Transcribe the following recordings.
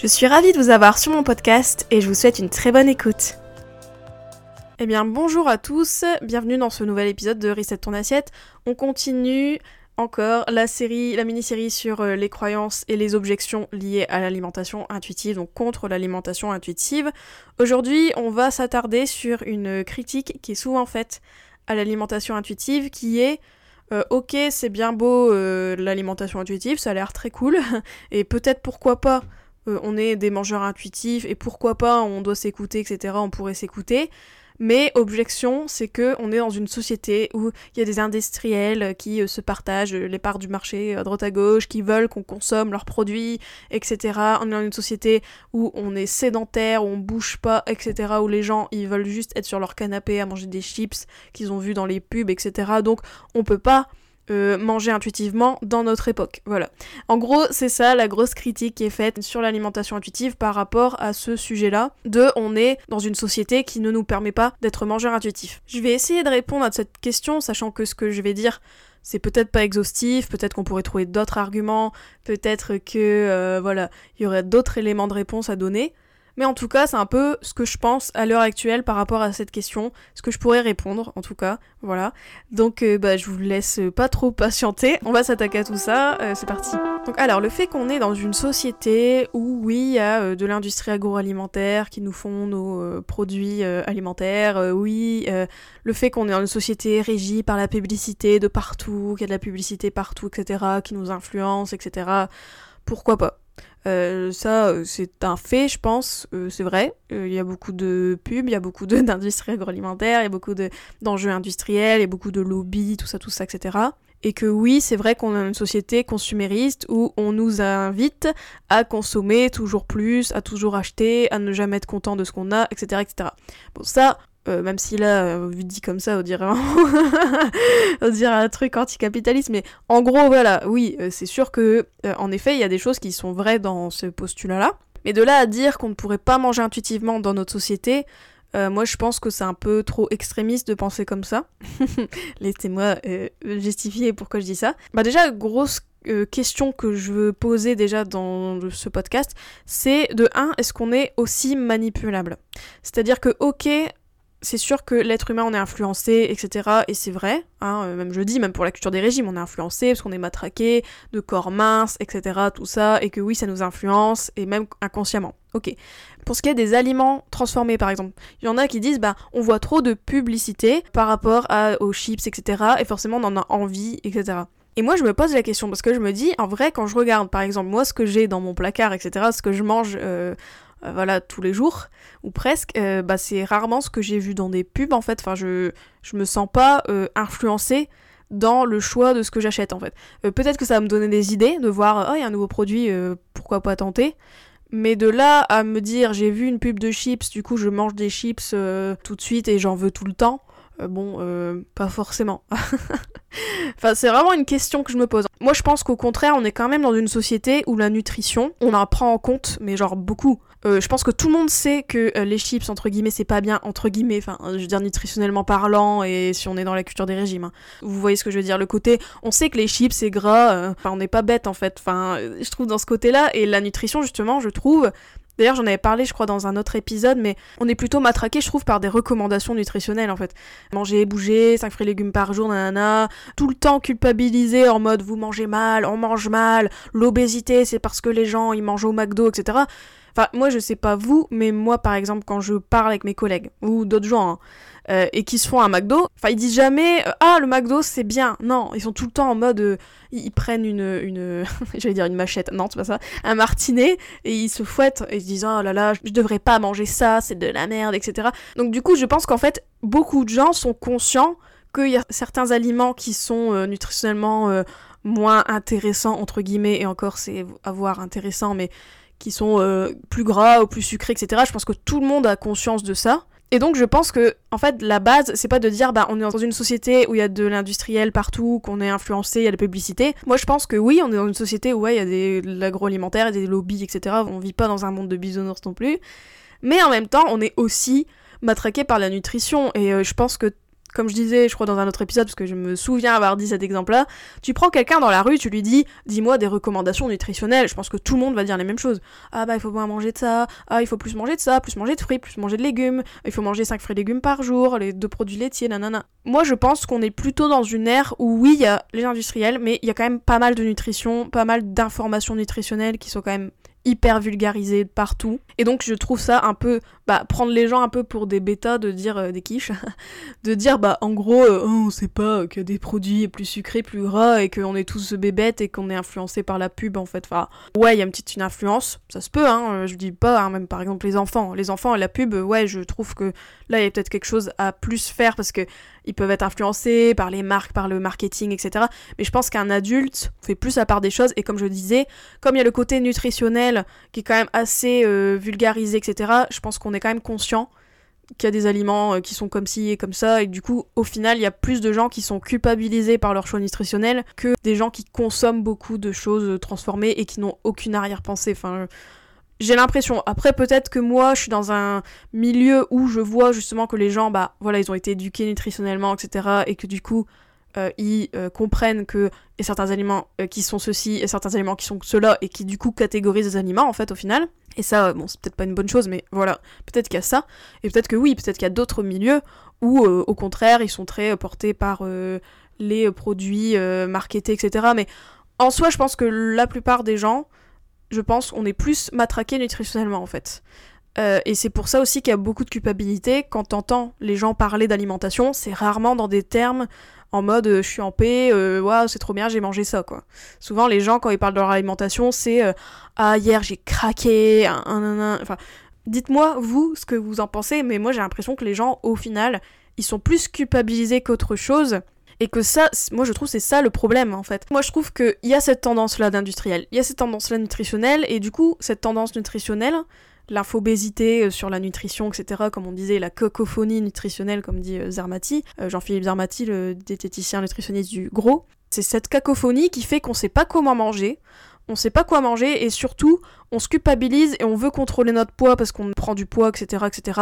Je suis ravie de vous avoir sur mon podcast et je vous souhaite une très bonne écoute. Eh bien bonjour à tous, bienvenue dans ce nouvel épisode de Reset ton assiette. On continue encore la série, la mini-série sur euh, les croyances et les objections liées à l'alimentation intuitive, donc contre l'alimentation intuitive. Aujourd'hui, on va s'attarder sur une critique qui est souvent faite à l'alimentation intuitive, qui est euh, ok, c'est bien beau euh, l'alimentation intuitive, ça a l'air très cool, et peut-être pourquoi pas on est des mangeurs intuitifs, et pourquoi pas on doit s'écouter, etc. On pourrait s'écouter. Mais objection, c'est que on est dans une société où il y a des industriels qui euh, se partagent les parts du marché à droite à gauche, qui veulent qu'on consomme leurs produits, etc. On est dans une société où on est sédentaire, où on bouge pas, etc. Où les gens ils veulent juste être sur leur canapé à manger des chips qu'ils ont vus dans les pubs, etc. Donc on peut pas manger intuitivement dans notre époque. Voilà. En gros, c'est ça la grosse critique qui est faite sur l'alimentation intuitive par rapport à ce sujet-là. De, on est dans une société qui ne nous permet pas d'être mangeur intuitif. Je vais essayer de répondre à cette question, sachant que ce que je vais dire c'est peut-être pas exhaustif, peut-être qu'on pourrait trouver d'autres arguments, peut-être que euh, voilà, il y aurait d'autres éléments de réponse à donner. Mais en tout cas, c'est un peu ce que je pense à l'heure actuelle par rapport à cette question, ce que je pourrais répondre en tout cas, voilà. Donc euh, bah, je vous laisse pas trop patienter, on va s'attaquer à tout ça, euh, c'est parti. Donc alors, le fait qu'on est dans une société où oui, il y a euh, de l'industrie agroalimentaire qui nous font nos produits alimentaires, oui, le fait qu'on est dans une société régie par la publicité de partout, qu'il y a de la publicité partout, etc., qui nous influence, etc., pourquoi pas? Euh, ça, euh, c'est un fait, je pense, euh, c'est vrai. Il y a beaucoup de pubs, il y a beaucoup d'industries agroalimentaires, il y a beaucoup d'enjeux industriels, il y a beaucoup de lobbies, tout ça, tout ça, etc. Et que oui, c'est vrai qu'on a une société consumériste où on nous invite à consommer toujours plus, à toujours acheter, à ne jamais être content de ce qu'on a, etc., etc. Bon, ça, euh, même si là, euh, vu dit comme ça, on dirait, un... truc anticapitaliste, mais en gros, voilà, oui, euh, c'est sûr que, en effet, il y a des choses qui sont vraies dans ce postulat-là, mais de là à dire qu'on ne pourrait pas manger intuitivement dans notre société, moi je pense que c'est un peu trop extrémiste de penser comme ça. Laissez-moi justifier pourquoi je dis ça. Bah déjà, grosse question que je veux poser déjà dans ce podcast, c'est de 1, est-ce qu'on est aussi manipulable? C'est-à-dire que, ok, c'est sûr que l'être humain on est influencé, etc. Et c'est vrai, hein, euh, même je dis, même pour la culture des régimes, on est influencé parce qu'on est matraqué, de corps minces, etc. Tout ça, et que oui, ça nous influence, et même inconsciemment. Ok. Pour ce qui est des aliments transformés, par exemple, il y en a qui disent, bah, on voit trop de publicité par rapport aux chips, etc. Et forcément, on en a envie, etc. Et moi, je me pose la question parce que je me dis, en vrai, quand je regarde, par exemple, moi, ce que j'ai dans mon placard, etc., ce que je mange euh, euh, voilà, tous les jours, ou presque, euh, bah, c'est rarement ce que j'ai vu dans des pubs, en fait. Enfin, je, je me sens pas euh, influencée dans le choix de ce que j'achète, en fait. Peut-être que ça va me donner des idées, de voir, oh, il y a un nouveau produit, pourquoi pas tenter. Mais de là à me dire, j'ai vu une pub de chips, du coup, je mange des chips tout de suite et j'en veux tout le temps. Bon, pas forcément. enfin, c'est vraiment une question que je me pose. Moi, je pense qu'au contraire, on est quand même dans une société où la nutrition, on en prend en compte, mais genre beaucoup. Euh, je pense que tout le monde sait que euh, les chips, entre guillemets, c'est pas bien, entre guillemets, enfin, je veux dire nutritionnellement parlant, et si on est dans la culture des régimes. Hein. Vous voyez ce que je veux dire, le côté, on sait que les chips, c'est gras, euh, enfin, on n'est pas bête, en fait. Enfin, je trouve dans ce côté-là, et la nutrition, justement, je trouve, D'ailleurs, j'en avais parlé, je crois, dans un autre épisode, mais on est plutôt matraqué, je trouve, par des recommandations nutritionnelles, en fait. Manger, bouger, 5 fruits et légumes par jour, nanana. Tout le temps culpabilisé en mode vous mangez mal, on mange mal, l'obésité, c'est parce que les gens, ils mangent au McDo, etc. Enfin, moi, je sais pas vous, mais moi, par exemple, quand je parle avec mes collègues ou d'autres gens, hein, euh, et qui se font un McDo, enfin, ils disent jamais euh, Ah, le McDo, c'est bien. Non, ils sont tout le temps en mode. Euh, ils, prennent une. une J'allais dire une machette. Non, c'est pas ça. Un martinet, et ils se fouettent, et ils se disent Oh là là, je devrais pas manger ça, c'est de la merde, etc. Donc, du coup, je pense qu'en fait, beaucoup de gens sont conscients qu'il y a certains aliments qui sont nutritionnellement moins intéressants, entre guillemets, et encore, c'est à voir intéressant, mais qui sont plus gras ou plus sucrés, etc. Je pense que tout le monde a conscience de ça. Et donc je pense que en fait la base c'est pas de dire bah on est dans une société où il y a de l'industriel partout, qu'on est influencé, il y a la publicité. Moi je pense que oui on est dans une société où il y a des, de l'agroalimentaire, des lobbies etc. On vit pas dans un monde de bisounours non plus. Mais en même temps on est aussi matraqué par la nutrition et euh, je pense que comme je disais, je crois dans un autre épisode, parce que je me souviens avoir dit cet exemple-là, tu prends quelqu'un dans la rue, tu lui dis, dis-moi des recommandations nutritionnelles. Je pense que tout le monde va dire les mêmes choses. Ah bah il faut moins manger de ça, ah il faut plus manger de ça, plus manger de fruits, plus manger de légumes, il faut manger 5 fruits et légumes par jour, les deux produits laitiers, nanana. Moi je pense qu'on est plutôt dans une ère où oui, il y a les industriels, mais il y a quand même pas mal de nutrition, pas mal d'informations nutritionnelles qui sont quand même hyper vulgarisé partout. Et donc je trouve ça un peu, bah, prendre les gens un peu pour des bêtas, de dire euh, des quiches, de dire bah en gros, euh, oh, on sait pas que des produits plus sucrés, plus gras, et qu'on est tous bébêtes et qu'on est influencé par la pub en fait. Enfin, ouais, il y a une petite une influence, ça se peut, hein, je dis pas, hein, même par exemple les enfants. Les enfants et la pub, ouais, je trouve que là il y a peut-être quelque chose à plus faire parce que ils peuvent être influencés par les marques, par le marketing, etc. Mais je pense qu'un adulte fait plus la part des choses, et comme je disais, comme il y a le côté nutritionnel qui est quand même assez euh, vulgarisé, etc., je pense qu'on est quand même conscient qu'il y a des aliments euh, qui sont comme ci et comme ça, et du coup, au final, il y a plus de gens qui sont culpabilisés par leur choix nutritionnel que des gens qui consomment beaucoup de choses euh, transformées et qui n'ont aucune arrière-pensée. Enfin, j'ai l'impression. Après, peut-être que moi, je suis dans un milieu où je vois justement que les gens, bah, voilà, ils ont été éduqués nutritionnellement, etc. Et que du coup, euh, ils euh, comprennent que a certains aliments euh, qui sont ceci et certains aliments qui sont cela et qui du coup catégorisent les aliments en fait au final. Et ça, bon, c'est peut-être pas une bonne chose, mais voilà, peut-être qu'il y a ça. Et peut-être que oui, peut-être qu'il y a d'autres milieux où au contraire, ils sont très portés par les produits marketés, etc. Mais en soi, je pense que la plupart des gens je pense, on est plus matraqué nutritionnellement en fait. Euh, et c'est pour ça aussi qu'il y a beaucoup de culpabilité. Quand t'entends les gens parler d'alimentation, c'est rarement dans des termes en mode euh, je suis en paix, euh, waouh, c'est trop bien, j'ai mangé ça quoi. Souvent, les gens, quand ils parlent de leur alimentation, c'est ah, hier j'ai craqué, enfin. Dites-moi, vous, ce que vous en pensez, mais moi j'ai l'impression que les gens, au final, ils sont plus culpabilisés qu'autre chose et que ça, moi je trouve c'est ça le problème en fait. Moi je trouve qu'il y a cette tendance-là d'industriel, il y a cette tendance-là nutritionnelle, et du coup, cette tendance nutritionnelle, l'infobésité euh, sur la nutrition, etc., comme on disait, la cacophonie nutritionnelle, comme dit euh, Zermati, euh, Jean-Philippe Zermati, le diététicien nutritionniste du gros, c'est cette cacophonie qui fait qu'on sait pas comment manger, on sait pas quoi manger et surtout on se culpabilise et on veut contrôler notre poids parce qu'on prend du poids, etc., etc.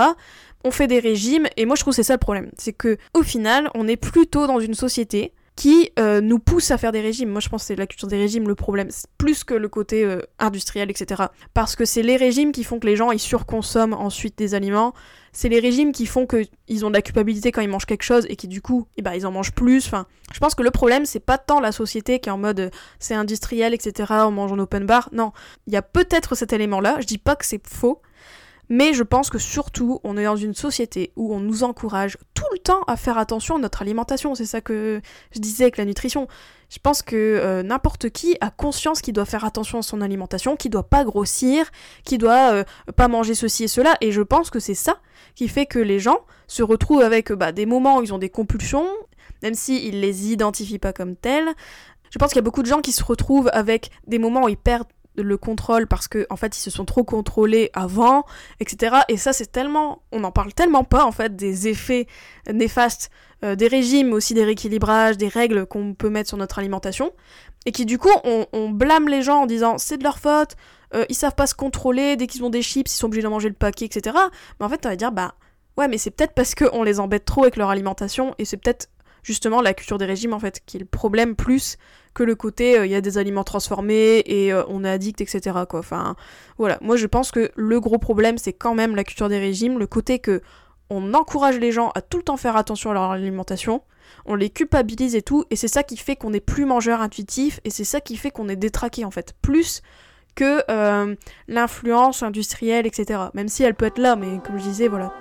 On fait des régimes et moi je trouve c'est ça le problème, c'est que au final on est plutôt dans une société qui euh, nous pousse à faire des régimes. Moi, je pense que c'est la culture des régimes le problème, plus que le côté euh, industriel, etc. Parce que c'est les régimes qui font que les gens ils surconsomment ensuite des aliments. C'est les régimes qui font qu'ils ont de la culpabilité quand ils mangent quelque chose et qui du coup, eh ben, ils en mangent plus. Enfin, je pense que le problème c'est pas tant la société qui est en mode euh, c'est industriel, etc. On mange en open bar. Non, il y a peut-être cet élément-là. Je dis pas que c'est faux. Mais je pense que surtout, on est dans une société où on nous encourage tout le temps à faire attention à notre alimentation. C'est ça que je disais avec la nutrition. Je pense que euh, n'importe qui a conscience qu'il doit faire attention à son alimentation, qu'il doit pas grossir, qu'il doit euh, pas manger ceci et cela. Et je pense que c'est ça qui fait que les gens se retrouvent avec bah, des moments où ils ont des compulsions, même s'ils ne les identifient pas comme tels. Je pense qu'il y a beaucoup de gens qui se retrouvent avec des moments où ils perdent le contrôle parce que en fait ils se sont trop contrôlés avant, etc. Et ça c'est tellement, on n'en parle tellement pas en fait des effets néfastes euh, des régimes, aussi des rééquilibrages, des règles qu'on peut mettre sur notre alimentation, et qui du coup on, blâme les gens en disant c'est de leur faute, euh, ils savent pas se contrôler, dès qu'ils ont des chips ils sont obligés de manger le paquet, etc. Mais en fait on va dire bah ouais mais c'est peut-être parce qu'on les embête trop avec leur alimentation et c'est peut-être justement la culture des régimes en fait qui est le problème plus que le côté euh, il y a des aliments transformés et euh, on est addict, etc. Quoi. Enfin, voilà. Moi, je pense que le gros problème, c'est quand même la culture des régimes, le côté que on encourage les gens à tout le temps faire attention à leur alimentation, on les culpabilise et tout, et c'est ça qui fait qu'on est plus mangeur intuitif, et c'est ça qui fait qu'on est détraqué en fait, plus que euh, l'influence industrielle, etc. Même si elle peut être là, mais comme je disais, voilà.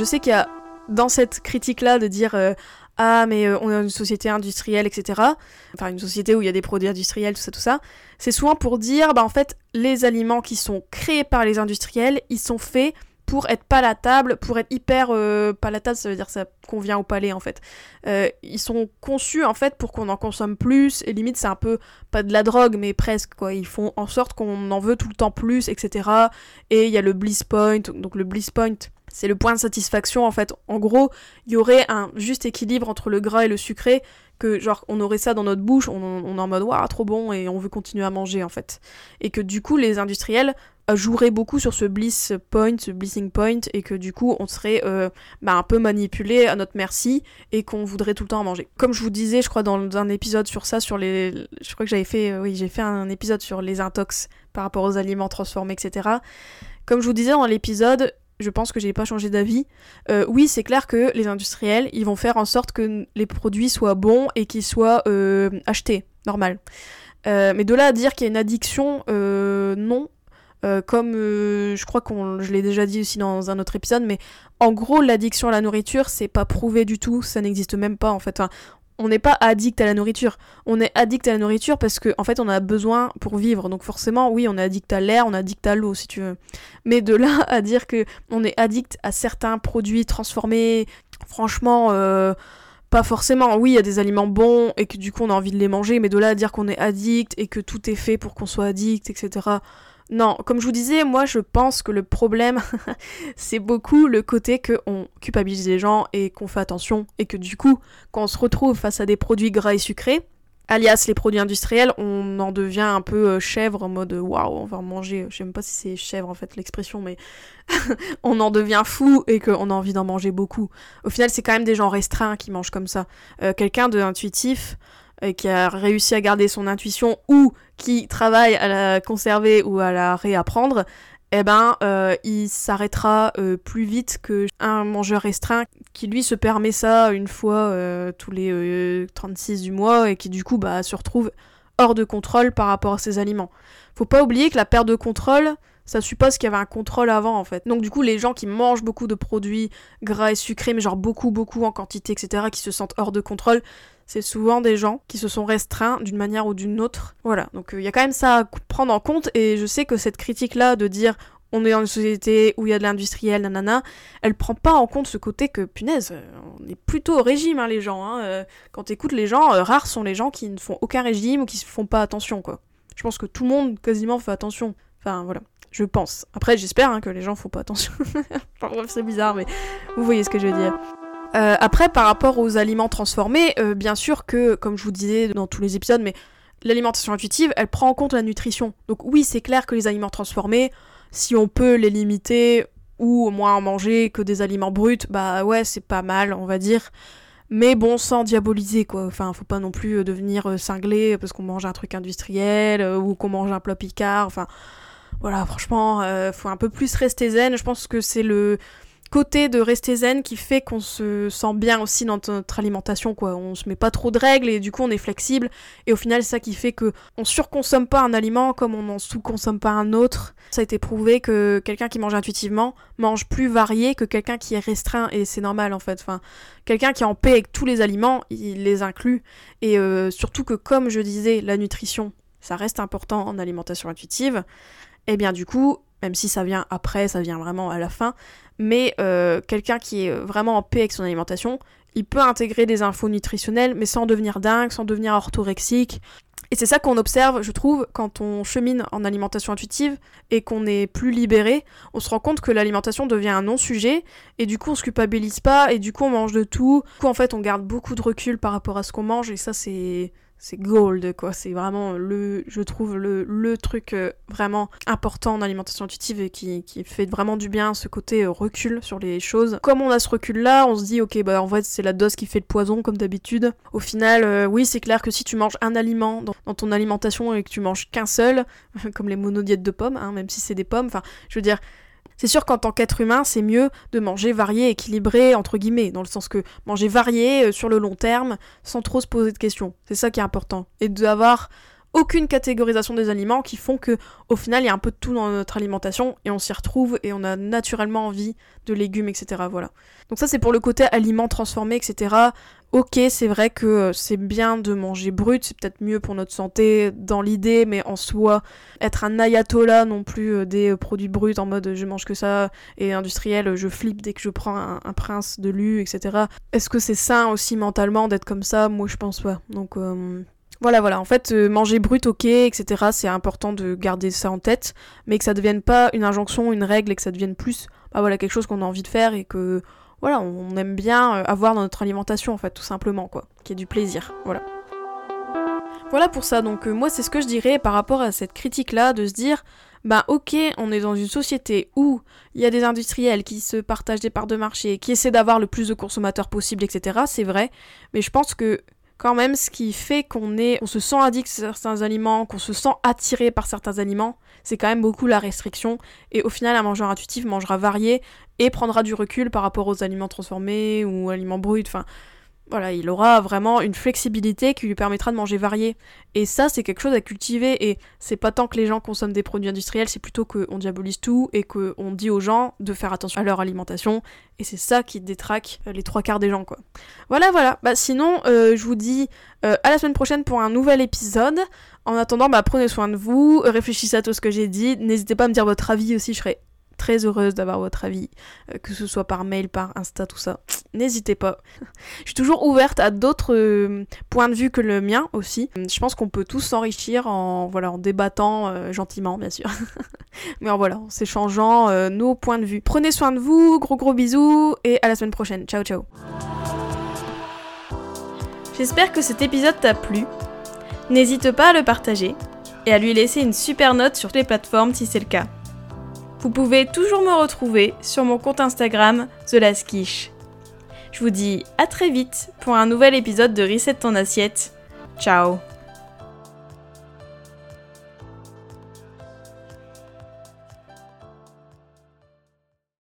Je sais qu'il y a dans cette critique-là de dire ah mais euh, on est une société industrielle, etc. Enfin une société où il y a des produits industriels, tout ça, tout ça. C'est souvent pour dire, bah en fait, les aliments qui sont créés par les industriels, ils sont faits pour être palatable, pour être hyper euh, palatable, ça veut dire ça convient au palais en fait. Euh, ils sont conçus en fait pour qu'on en consomme plus, et limite c'est un peu, pas de la drogue, mais presque quoi. Ils font en sorte qu'on en veut tout le temps plus, etc. Et il y a le bliss point, donc le bliss point, c'est le point de satisfaction en fait. En gros, il y aurait un juste équilibre entre le gras et le sucré, que genre on aurait ça dans notre bouche, on, est en mode waouh trop bon et on veut continuer à manger en fait. Et que du coup les industriels jouerait beaucoup sur ce bliss point, ce blissing point, et que du coup on serait euh, bah, un peu manipulé à notre merci et qu'on voudrait tout le temps en manger. Comme je vous disais, je crois dans un épisode sur ça, sur les, je crois que j'avais fait, oui, j'ai fait un épisode sur les intox par rapport aux aliments transformés, etc. Comme je vous disais dans l'épisode, je pense que j'ai pas changé d'avis. Euh, oui, c'est clair que les industriels, ils vont faire en sorte que les produits soient bons et qu'ils soient achetés, normal. mais de là à dire qu'il y a une addiction, non, euh, comme euh, je crois qu'on je l'ai déjà dit aussi dans un autre épisode, mais en gros l'addiction à la nourriture c'est pas prouvé du tout, ça n'existe même pas en fait. On n'est pas addict à la nourriture, on est addict à la nourriture parce qu'en en fait on a besoin pour vivre. Donc forcément oui on est addict à l'air, on est addict à l'eau si tu veux. Mais de là à dire que on est addict à certains produits transformés, franchement. Euh, pas forcément, oui, il y a des aliments bons et que du coup on a envie de les manger, mais de là à dire qu'on est addict et que tout est fait pour qu'on soit addict, etc. Non, comme je vous disais, moi je pense que le problème, c'est beaucoup le côté qu'on culpabilise les gens et qu'on fait attention, et que du coup, quand on se retrouve face à des produits gras et sucrés, alias les produits industriels, on en devient un peu euh, chèvre en mode waouh, on va en manger. Je sais même pas si c'est chèvre en fait l'expression, mais on en devient fou et qu'on a envie d'en manger beaucoup. Au final, c'est quand même des gens restreints qui mangent comme ça. Euh, quelqu'un de intuitif, euh, qui a réussi à garder son intuition ou qui travaille à la conserver ou à la réapprendre, eh ben, euh, il s'arrêtera euh, plus vite que un mangeur restreint qui lui se permet ça une fois tous les 36 du mois et qui du coup bah, se retrouve hors de contrôle par rapport à ses aliments. Faut pas oublier que la perte de contrôle, ça suppose qu'il y avait un contrôle avant en fait. Donc du coup les gens qui mangent beaucoup de produits gras et sucrés, mais genre beaucoup beaucoup en quantité, etc., qui se sentent hors de contrôle, c'est souvent des gens qui se sont restreints d'une manière ou d'une autre. Voilà, donc il euh, y a quand même ça à prendre en compte et je sais que cette critique-là de dire on est dans une société où il y a de l'industriel, nanana, elle prend pas en compte ce côté que, punaise, euh, on est plutôt au régime, hein, les gens. Hein, euh, quand t'écoutes les gens, rares sont les gens qui ne font aucun régime ou qui ne font pas attention, quoi. Je pense que tout le monde, quasiment, fait attention. Enfin, voilà. Je pense. Après, j'espère hein, que les gens font pas attention. bref, c'est bizarre, mais vous voyez ce que je veux dire. Euh, après, par rapport aux aliments transformés, euh, bien sûr que, comme je vous disais dans tous les épisodes, mais l'alimentation intuitive, elle prend en compte la nutrition. Donc oui, c'est clair que les aliments transformés, si on peut les limiter ou au moins en manger que des aliments bruts, bah ouais, c'est pas mal, on va dire. Mais bon, sans diaboliser, quoi. Enfin, faut pas non plus euh, devenir cinglé parce qu'on mange un truc industriel ou qu'on mange un plat picard. Enfin, voilà, franchement, faut un peu plus rester zen. Je pense que c'est le côté de rester zen qui fait qu'on se sent bien aussi dans notre alimentation quoi. On se met pas trop de règles et du coup on est flexible et au final c'est ça qui fait que on surconsomme pas un aliment comme on en sous-consomme pas un autre. Ça a été prouvé que quelqu'un qui mange intuitivement mange plus varié que quelqu'un qui est restreint et c'est normal en fait. Enfin, quelqu'un qui est en paix avec tous les aliments, il les inclut et euh, surtout que comme je disais la nutrition ça reste important en alimentation intuitive. Et eh bien du coup, même si ça vient après, ça vient vraiment à la fin, mais euh, quelqu'un qui est vraiment en paix avec son alimentation, il peut intégrer des infos nutritionnelles, mais sans devenir dingue, sans devenir orthorexique. Et c'est ça qu'on observe, je trouve, quand on chemine en alimentation intuitive et qu'on est plus libéré, on se rend compte que l'alimentation devient un non-sujet, et du coup on se culpabilise pas, et du coup on mange de tout. Du coup en fait on garde beaucoup de recul par rapport à ce qu'on mange, et ça c'est c'est gold quoi. C'est vraiment le je trouve le, le truc euh, vraiment important en alimentation intuitive et qui, qui, fait vraiment du bien ce côté euh, recul sur les choses. Comme on a ce recul là on se dit ok bah en fait c'est la dose qui fait le poison comme d'habitude. Au final euh, oui c'est clair que si tu manges un aliment dans, dans ton alimentation et que tu manges qu'un seul comme les monodiètes de pommes hein, même si c'est des pommes enfin je veux dire c'est sûr qu'en tant qu'être humain, c'est mieux de manger varié, équilibré, entre guillemets, dans le sens que manger varié euh, sur le long terme, sans trop se poser de questions. C'est ça qui est important. Et d'avoir aucune catégorisation des aliments qui font que au final il y a un peu de tout dans notre alimentation et on s'y retrouve et on a naturellement envie de légumes etc voilà donc ça c'est pour le côté aliments transformés etc Ok, c'est vrai que euh, c'est bien de manger brut, c'est peut-être mieux pour notre santé dans l'idée, mais en soi, être un ayatollah non plus euh, des euh, produits bruts en mode je mange que ça et industriel, je flippe dès que je prends un, prince de lu, etc. Est-ce que c'est sain aussi mentalement d'être comme ça? Moi je pense pas. Donc voilà, voilà. En fait, manger brut, ok, etc. C'est important de garder ça en tête, mais que ça devienne pas une injonction, une règle, et que ça devienne plus, bah voilà, quelque chose qu'on a envie de faire et que voilà, on aime bien euh, avoir dans notre alimentation en fait, tout simplement quoi, qui est du plaisir, voilà. Voilà pour ça, donc euh, moi c'est ce que je dirais par rapport à cette critique-là, de se dire, bah ok, on est dans une société où il y a des industriels qui se partagent des parts de marché, qui essaient d'avoir le plus de consommateurs possible, etc. C'est vrai, mais je pense que quand même ce qui fait qu'on est, on se sent addict à certains aliments, qu'on se sent attiré par certains aliments, c'est quand même beaucoup la restriction. Et au final, un mangeur intuitif mangera varié et prendra du recul par rapport aux aliments transformés ou aliments bruts. Enfin, voilà, il aura vraiment une flexibilité qui lui permettra de manger varié. Et ça, c'est quelque chose à cultiver. Et c'est pas tant que les gens consomment des produits industriels, c'est plutôt qu'on diabolise tout et qu'on dit aux gens de faire attention à leur alimentation. Et c'est ça qui détraque euh, les trois quarts des gens, quoi. Voilà, voilà. Bah sinon, euh, je vous dis euh, à la semaine prochaine pour un nouvel épisode. En attendant, bah prenez soin de vous, réfléchissez à tout ce que j'ai dit. N'hésitez pas à me dire votre avis aussi, je serais très heureuse d'avoir votre avis, euh, que ce soit par mail, par Insta, tout ça. N'hésitez pas. je suis toujours ouverte à d'autres euh, points de vue que le mien aussi. Je pense qu'on peut tous s'enrichir en, en débattant euh, gentiment, bien sûr. Mais en voilà, en s'échangeant nos points de vue. Prenez soin de vous, gros gros bisous, et à la semaine prochaine. Ciao ciao. J'espère que cet épisode t'a plu. N'hésite pas à le partager et à lui laisser une super note sur les plateformes si c'est le cas. Vous pouvez toujours me retrouver sur mon compte Instagram The Je vous dis à très vite pour un nouvel épisode de Reset ton assiette. Ciao